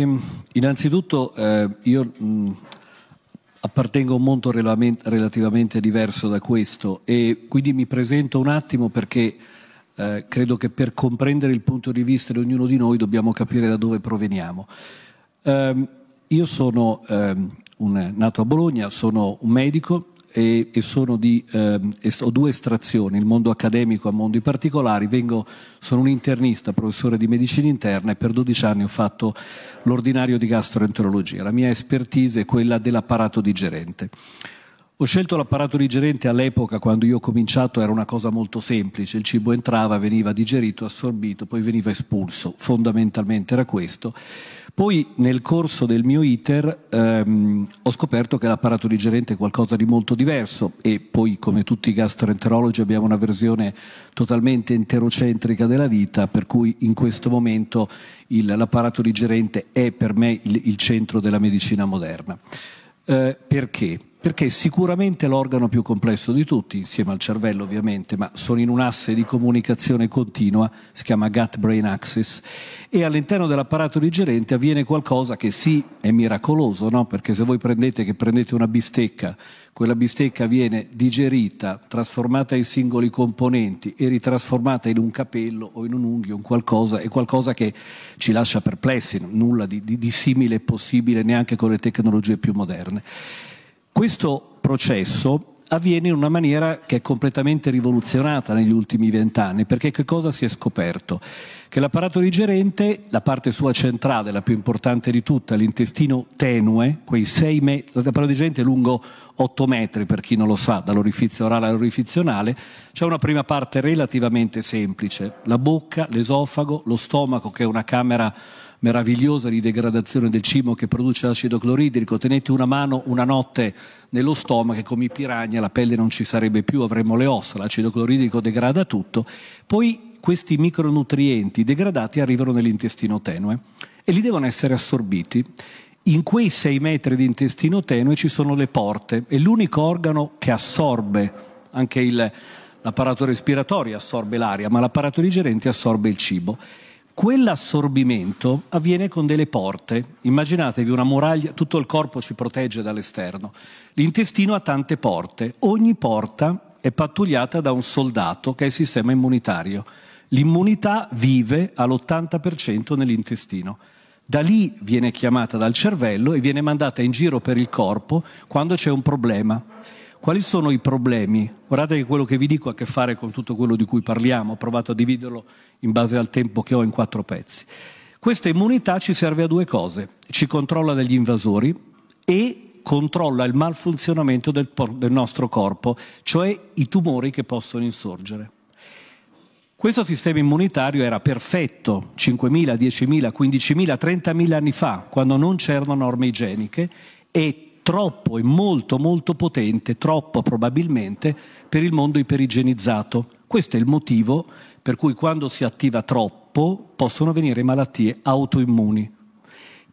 Ehm, innanzitutto eh, io mh, appartengo a un mondo relativamente diverso da questo e quindi mi presento un attimo perché eh, credo che per comprendere il punto di vista di ognuno di noi dobbiamo capire da dove proveniamo. Eh, io sono ehm, un, nato a Bologna, sono un medico, e, e di, eh, ho due estrazioni, il mondo accademico a mondi particolari. Vengo, sono un internista, professore di medicina interna e per 12 anni ho fatto l'ordinario di gastroenterologia. La mia expertise è quella dell'apparato digerente. Ho scelto l'apparato digerente all'epoca, quando io ho cominciato, era una cosa molto semplice, il cibo entrava, veniva digerito, assorbito, poi veniva espulso, fondamentalmente era questo. Poi nel corso del mio iter ehm, ho scoperto che l'apparato digerente è qualcosa di molto diverso e poi come tutti i gastroenterologi abbiamo una versione totalmente enterocentrica della vita, per cui in questo momento il, l'apparato digerente è per me il, il centro della medicina moderna. Eh, perché? Perché è sicuramente l'organo più complesso di tutti, insieme al cervello ovviamente, ma sono in un asse di comunicazione continua, si chiama gut-brain axis, e all'interno dell'apparato digerente avviene qualcosa che sì, è miracoloso, no? perché se voi prendete, prendete una bistecca, quella bistecca viene digerita, trasformata in singoli componenti e ritrasformata in un capello o in un unghio, un qualcosa, è qualcosa che ci lascia perplessi, nulla di, di, di simile è possibile neanche con le tecnologie più moderne. Questo processo avviene in una maniera che è completamente rivoluzionata negli ultimi vent'anni, perché che cosa si è scoperto? Che l'apparato digerente, la parte sua centrale, la più importante di tutta, l'intestino tenue, quei sei metri, l'apparato digerente è lungo 8 metri per chi non lo sa, dall'orifizio orale all'orifizio anale, c'è una prima parte relativamente semplice, la bocca, l'esofago, lo stomaco che è una camera meravigliosa di degradazione del cibo che produce acido cloridrico, tenete una mano una notte nello stomaco e come i piragna la pelle non ci sarebbe più, avremmo le ossa, l'acido cloridrico degrada tutto, poi questi micronutrienti degradati arrivano nell'intestino tenue e li devono essere assorbiti. In quei sei metri di intestino tenue ci sono le porte, è l'unico organo che assorbe anche il, l'apparato respiratorio assorbe l'aria, ma l'apparato digerente assorbe il cibo. Quell'assorbimento avviene con delle porte. Immaginatevi una muraglia, tutto il corpo ci protegge dall'esterno. L'intestino ha tante porte. Ogni porta è pattugliata da un soldato che è il sistema immunitario. L'immunità vive all'80% nell'intestino. Da lì viene chiamata dal cervello e viene mandata in giro per il corpo quando c'è un problema. Quali sono i problemi? Guardate che quello che vi dico ha a che fare con tutto quello di cui parliamo, ho provato a dividerlo in base al tempo che ho in quattro pezzi. Questa immunità ci serve a due cose, ci controlla dagli invasori e controlla il malfunzionamento del, del nostro corpo, cioè i tumori che possono insorgere. Questo sistema immunitario era perfetto 5.000, 10.000, 15.000, 30.000 anni fa, quando non c'erano norme igieniche e troppo e molto molto potente, troppo probabilmente, per il mondo iperigenizzato. Questo è il motivo per cui quando si attiva troppo possono venire malattie autoimmuni.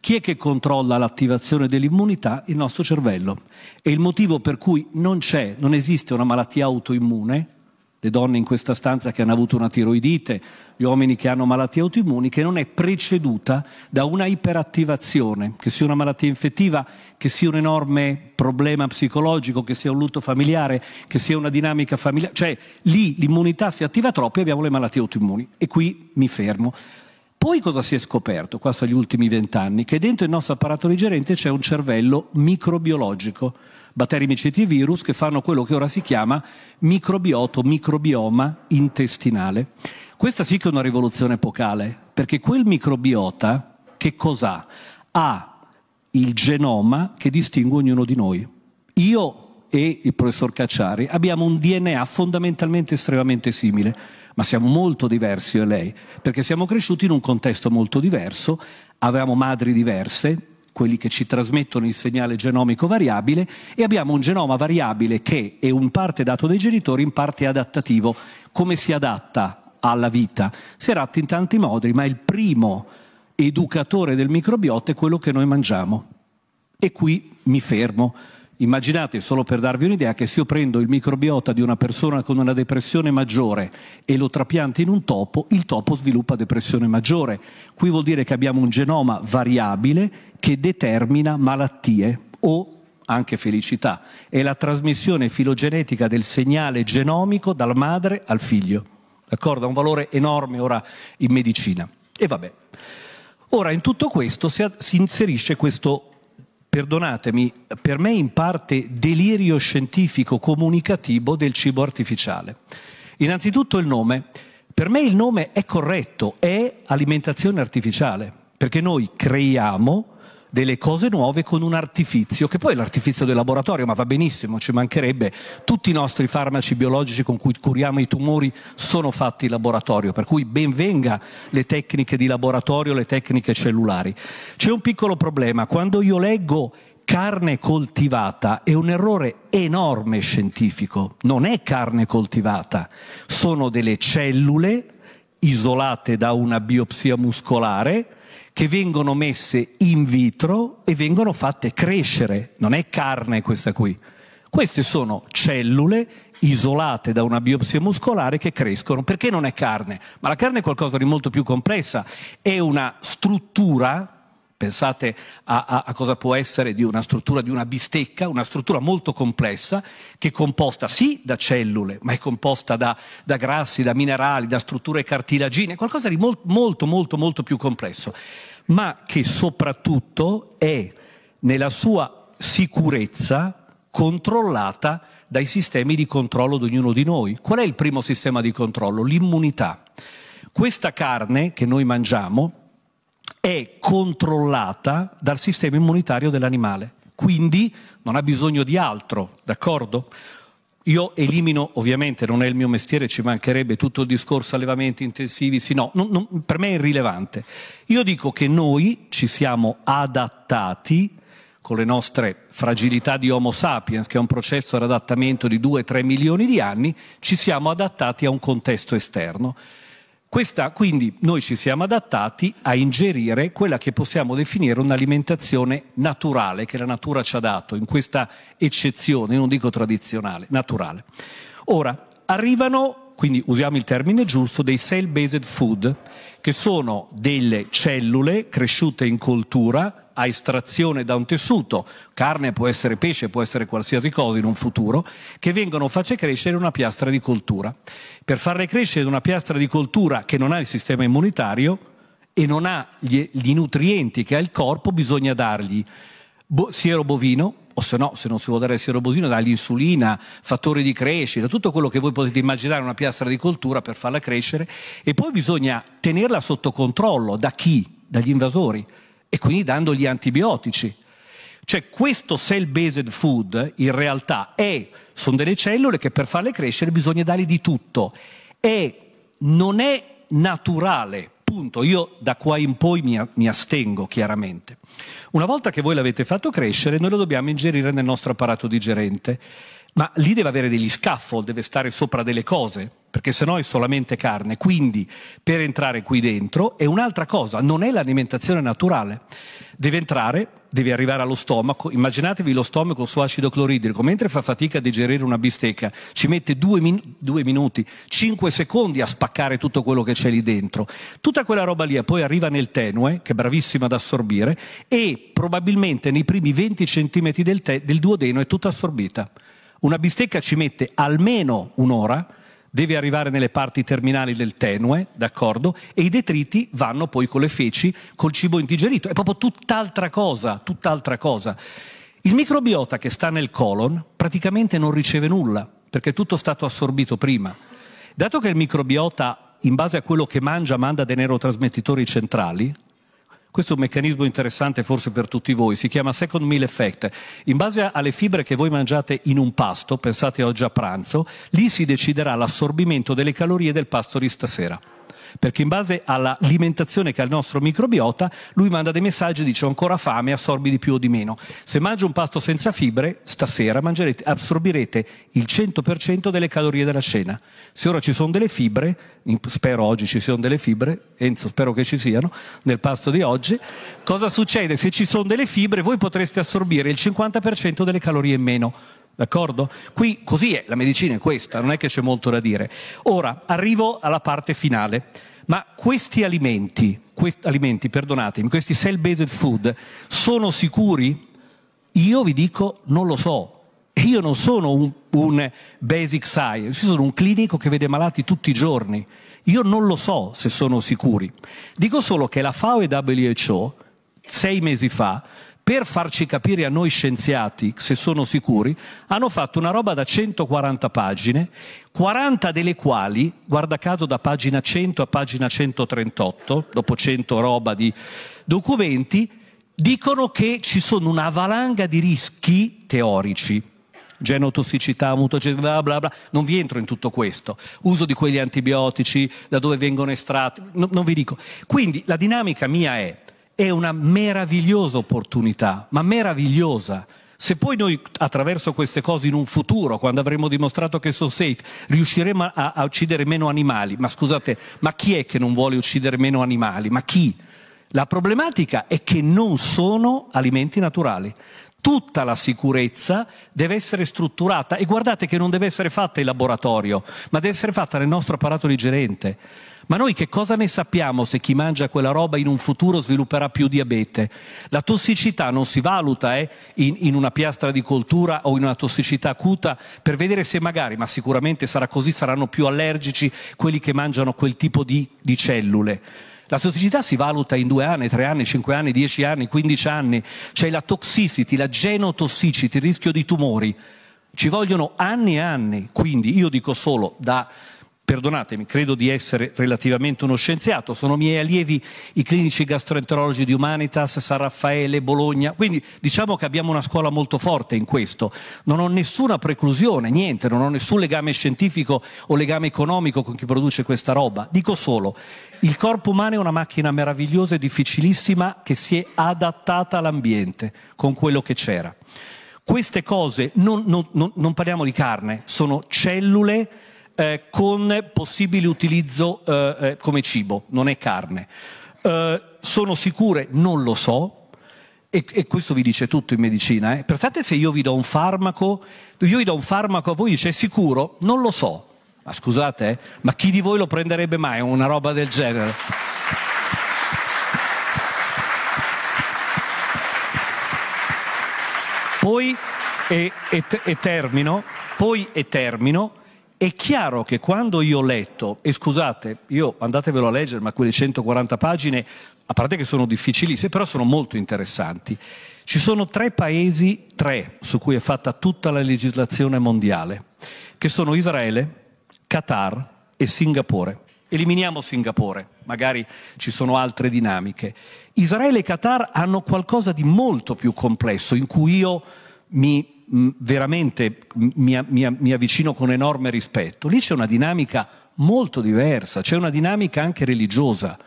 Chi è che controlla l'attivazione dell'immunità? Il nostro cervello. È il motivo per cui non c'è, non esiste una malattia autoimmune, le donne in questa stanza che hanno avuto una tiroidite, gli uomini che hanno malattie autoimmuni, che non è preceduta da una iperattivazione, che sia una malattia infettiva, che sia un enorme problema psicologico, che sia un lutto familiare, che sia una dinamica familiare. Cioè lì l'immunità si attiva troppo e abbiamo le malattie autoimmuni. E qui mi fermo. Poi cosa si è scoperto, qua sono gli ultimi vent'anni? Che dentro il nostro apparato digerente c'è un cervello microbiologico batteri, miceti e virus che fanno quello che ora si chiama microbioto, microbioma intestinale. Questa sì che è una rivoluzione epocale, perché quel microbiota che cos'ha? Ha il genoma che distingue ognuno di noi. Io e il professor Cacciari abbiamo un DNA fondamentalmente estremamente simile, ma siamo molto diversi io e lei, perché siamo cresciuti in un contesto molto diverso, avevamo madri diverse, quelli che ci trasmettono il segnale genomico variabile e abbiamo un genoma variabile che è in parte dato dai genitori, in parte adattativo. Come si adatta alla vita? Si adatta in tanti modi, ma il primo educatore del microbiota è quello che noi mangiamo. E qui mi fermo. Immaginate, solo per darvi un'idea, che se io prendo il microbiota di una persona con una depressione maggiore e lo trapianto in un topo, il topo sviluppa depressione maggiore. Qui vuol dire che abbiamo un genoma variabile che determina malattie o anche felicità. È la trasmissione filogenetica del segnale genomico dalla madre al figlio. D'accordo? Ha un valore enorme ora in medicina. E vabbè. Ora, in tutto questo si, si inserisce questo perdonatemi, per me in parte delirio scientifico comunicativo del cibo artificiale. Innanzitutto il nome. Per me il nome è corretto, è alimentazione artificiale, perché noi creiamo delle cose nuove con un artifizio, che poi è l'artifizio del laboratorio, ma va benissimo, ci mancherebbe. Tutti i nostri farmaci biologici con cui curiamo i tumori sono fatti in laboratorio, per cui ben venga le tecniche di laboratorio, le tecniche cellulari. C'è un piccolo problema, quando io leggo carne coltivata è un errore enorme scientifico, non è carne coltivata, sono delle cellule isolate da una biopsia muscolare, che vengono messe in vitro e vengono fatte crescere. Non è carne questa qui. Queste sono cellule isolate da una biopsia muscolare che crescono. Perché non è carne? Ma la carne è qualcosa di molto più complessa. È una struttura, pensate a, a, a cosa può essere di una struttura di una bistecca, una struttura molto complessa che è composta sì da cellule, ma è composta da, da grassi, da minerali, da strutture cartilagine, qualcosa di molto, molto, molto, molto più complesso ma che soprattutto è nella sua sicurezza controllata dai sistemi di controllo di ognuno di noi. Qual è il primo sistema di controllo? L'immunità. Questa carne che noi mangiamo è controllata dal sistema immunitario dell'animale, quindi non ha bisogno di altro, d'accordo? Io elimino, ovviamente non è il mio mestiere, ci mancherebbe tutto il discorso allevamenti intensivi, sì, no, non, non, per me è irrilevante. Io dico che noi ci siamo adattati con le nostre fragilità di Homo sapiens, che è un processo di adattamento di 2-3 milioni di anni, ci siamo adattati a un contesto esterno. Questa, quindi noi ci siamo adattati a ingerire quella che possiamo definire un'alimentazione naturale che la natura ci ha dato, in questa eccezione, non dico tradizionale, naturale. Ora, arrivano, quindi usiamo il termine giusto, dei cell-based food, che sono delle cellule cresciute in coltura a estrazione da un tessuto, carne può essere pesce, può essere qualsiasi cosa in un futuro, che vengono fatte crescere una piastra di coltura. Per farle crescere una piastra di coltura che non ha il sistema immunitario e non ha gli, gli nutrienti che ha il corpo, bisogna dargli bo- siero bovino, o se no, se non si vuole dare siero bovino, dargli insulina, fattori di crescita, tutto quello che voi potete immaginare una piastra di coltura per farla crescere, e poi bisogna tenerla sotto controllo da chi? Dagli invasori e quindi dando gli antibiotici. Cioè questo cell-based food in realtà è, sono delle cellule che per farle crescere bisogna dargli di tutto e non è naturale, punto. Io da qua in poi mi, mi astengo chiaramente. Una volta che voi l'avete fatto crescere, noi lo dobbiamo ingerire nel nostro apparato digerente ma lì deve avere degli scaffold, deve stare sopra delle cose, perché sennò è solamente carne. Quindi per entrare qui dentro è un'altra cosa, non è l'alimentazione naturale. Deve entrare, deve arrivare allo stomaco. Immaginatevi lo stomaco su acido cloridrico, mentre fa fatica a digerire una bistecca, ci mette due, min- due minuti, cinque secondi a spaccare tutto quello che c'è lì dentro. Tutta quella roba lì poi arriva nel tenue, che è bravissima ad assorbire, e probabilmente nei primi 20 centimetri del, te- del duodeno è tutta assorbita. Una bistecca ci mette almeno un'ora, deve arrivare nelle parti terminali del tenue, d'accordo? E i detriti vanno poi con le feci, col cibo indigerito. È proprio tutt'altra cosa, tutt'altra cosa. Il microbiota che sta nel colon praticamente non riceve nulla, perché è tutto stato assorbito prima. Dato che il microbiota, in base a quello che mangia, manda dei neurotrasmettitori centrali, questo è un meccanismo interessante forse per tutti voi, si chiama second meal effect. In base alle fibre che voi mangiate in un pasto, pensate oggi a pranzo, lì si deciderà l'assorbimento delle calorie del pasto di stasera. Perché in base all'alimentazione che ha il nostro microbiota, lui manda dei messaggi, dice ho ancora fame, assorbi di più o di meno. Se mangio un pasto senza fibre, stasera assorbirete il 100% delle calorie della cena. Se ora ci sono delle fibre, spero oggi ci siano delle fibre, Enzo spero che ci siano, nel pasto di oggi, cosa succede? Se ci sono delle fibre voi potreste assorbire il 50% delle calorie in meno. D'accordo? Qui così è, la medicina è questa, non è che c'è molto da dire. Ora arrivo alla parte finale. Ma questi alimenti, questi alimenti, perdonatemi, questi cell-based food sono sicuri? Io vi dico non lo so. Io non sono un, un basic science, io sono un clinico che vede malati tutti i giorni. Io non lo so se sono sicuri. Dico solo che la FAO e WHO sei mesi fa per farci capire a noi scienziati se sono sicuri, hanno fatto una roba da 140 pagine, 40 delle quali, guarda caso da pagina 100 a pagina 138, dopo 100 roba di documenti, dicono che ci sono una valanga di rischi teorici genotossicità, mutagenità, bla bla, non vi entro in tutto questo. Uso di quegli antibiotici, da dove vengono estratti, no, non vi dico. Quindi la dinamica mia è è una meravigliosa opportunità, ma meravigliosa. Se poi noi attraverso queste cose in un futuro, quando avremo dimostrato che sono safe, riusciremo a, a, uccidere meno animali, ma scusate, ma chi è che non vuole uccidere meno animali? Ma chi? La problematica è che non sono alimenti naturali. Tutta la sicurezza deve essere strutturata e guardate che non deve essere fatta in laboratorio, ma deve essere fatta nel nostro apparato digerente. Ma noi che cosa ne sappiamo se chi mangia quella roba in un futuro svilupperà più diabete? La tossicità non si valuta eh, in, in, una piastra di coltura o in una tossicità acuta per vedere se magari, ma sicuramente sarà così, saranno più allergici quelli che mangiano quel tipo di, di cellule. La tossicità si valuta in due anni, tre anni, cinque anni, dieci anni, quindici anni. C'è la toxicity, la genotossicity, il rischio di tumori. Ci vogliono anni e anni. Quindi io dico solo da perdonatemi, credo di essere relativamente uno scienziato, sono miei allievi i clinici gastroenterologi di Humanitas, San Raffaele, Bologna, quindi diciamo che abbiamo una scuola molto forte in questo. Non ho nessuna preclusione, niente, non ho nessun legame scientifico o legame economico con chi produce questa roba. Dico solo, il corpo umano è una macchina meravigliosa e difficilissima che si è adattata all'ambiente con quello che c'era. Queste cose, non, non, non, non parliamo di carne, sono cellule eh, con possibile utilizzo eh, eh, come cibo, non è carne. Eh, sono sicure? Non lo so. E, e, questo vi dice tutto in medicina. Eh. Pensate se io vi do un farmaco, io vi do un farmaco a voi dice sicuro? Non lo so. Ma scusate, eh, ma chi di voi lo prenderebbe mai una roba del genere? Poi, e, e, e termino, poi e termino, è chiaro che quando io ho letto, e scusate, io andatevelo a leggere, ma quelle 140 pagine, a parte che sono difficilissime, però sono molto interessanti. Ci sono tre paesi, tre, su cui è fatta tutta la legislazione mondiale, che sono Israele, Qatar e Singapore. Eliminiamo Singapore, magari ci sono altre dinamiche. Israele e Qatar hanno qualcosa di molto più complesso, in cui io mi veramente mi, mi, mi avvicino con enorme rispetto. Lì c'è una dinamica molto diversa, c'è una dinamica anche religiosa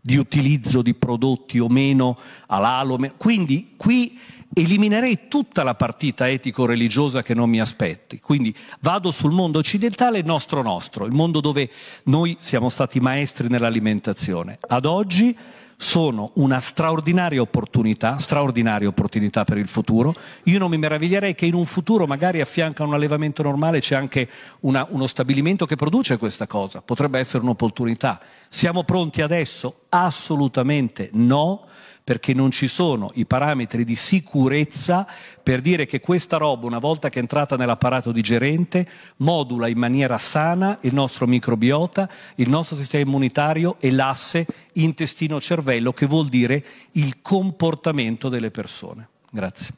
di utilizzo di prodotti o meno all'alo. Quindi qui eliminerei tutta la partita etico-religiosa che non mi aspetti. Quindi vado sul mondo occidentale, nostro nostro, il mondo dove noi siamo stati maestri nell'alimentazione. Ad oggi sono una straordinaria opportunità, straordinaria opportunità per il futuro. Io non mi meraviglierei che in un futuro magari a a un allevamento normale c'è anche una, uno stabilimento che produce questa cosa, potrebbe essere un'opportunità. Siamo pronti adesso? Assolutamente no perché non ci sono i parametri di sicurezza per dire che questa roba, una volta che è entrata nell'apparato digerente, modula in maniera sana il nostro microbiota, il nostro sistema immunitario e l'asse intestino-cervello, che vuol dire il comportamento delle persone. Grazie.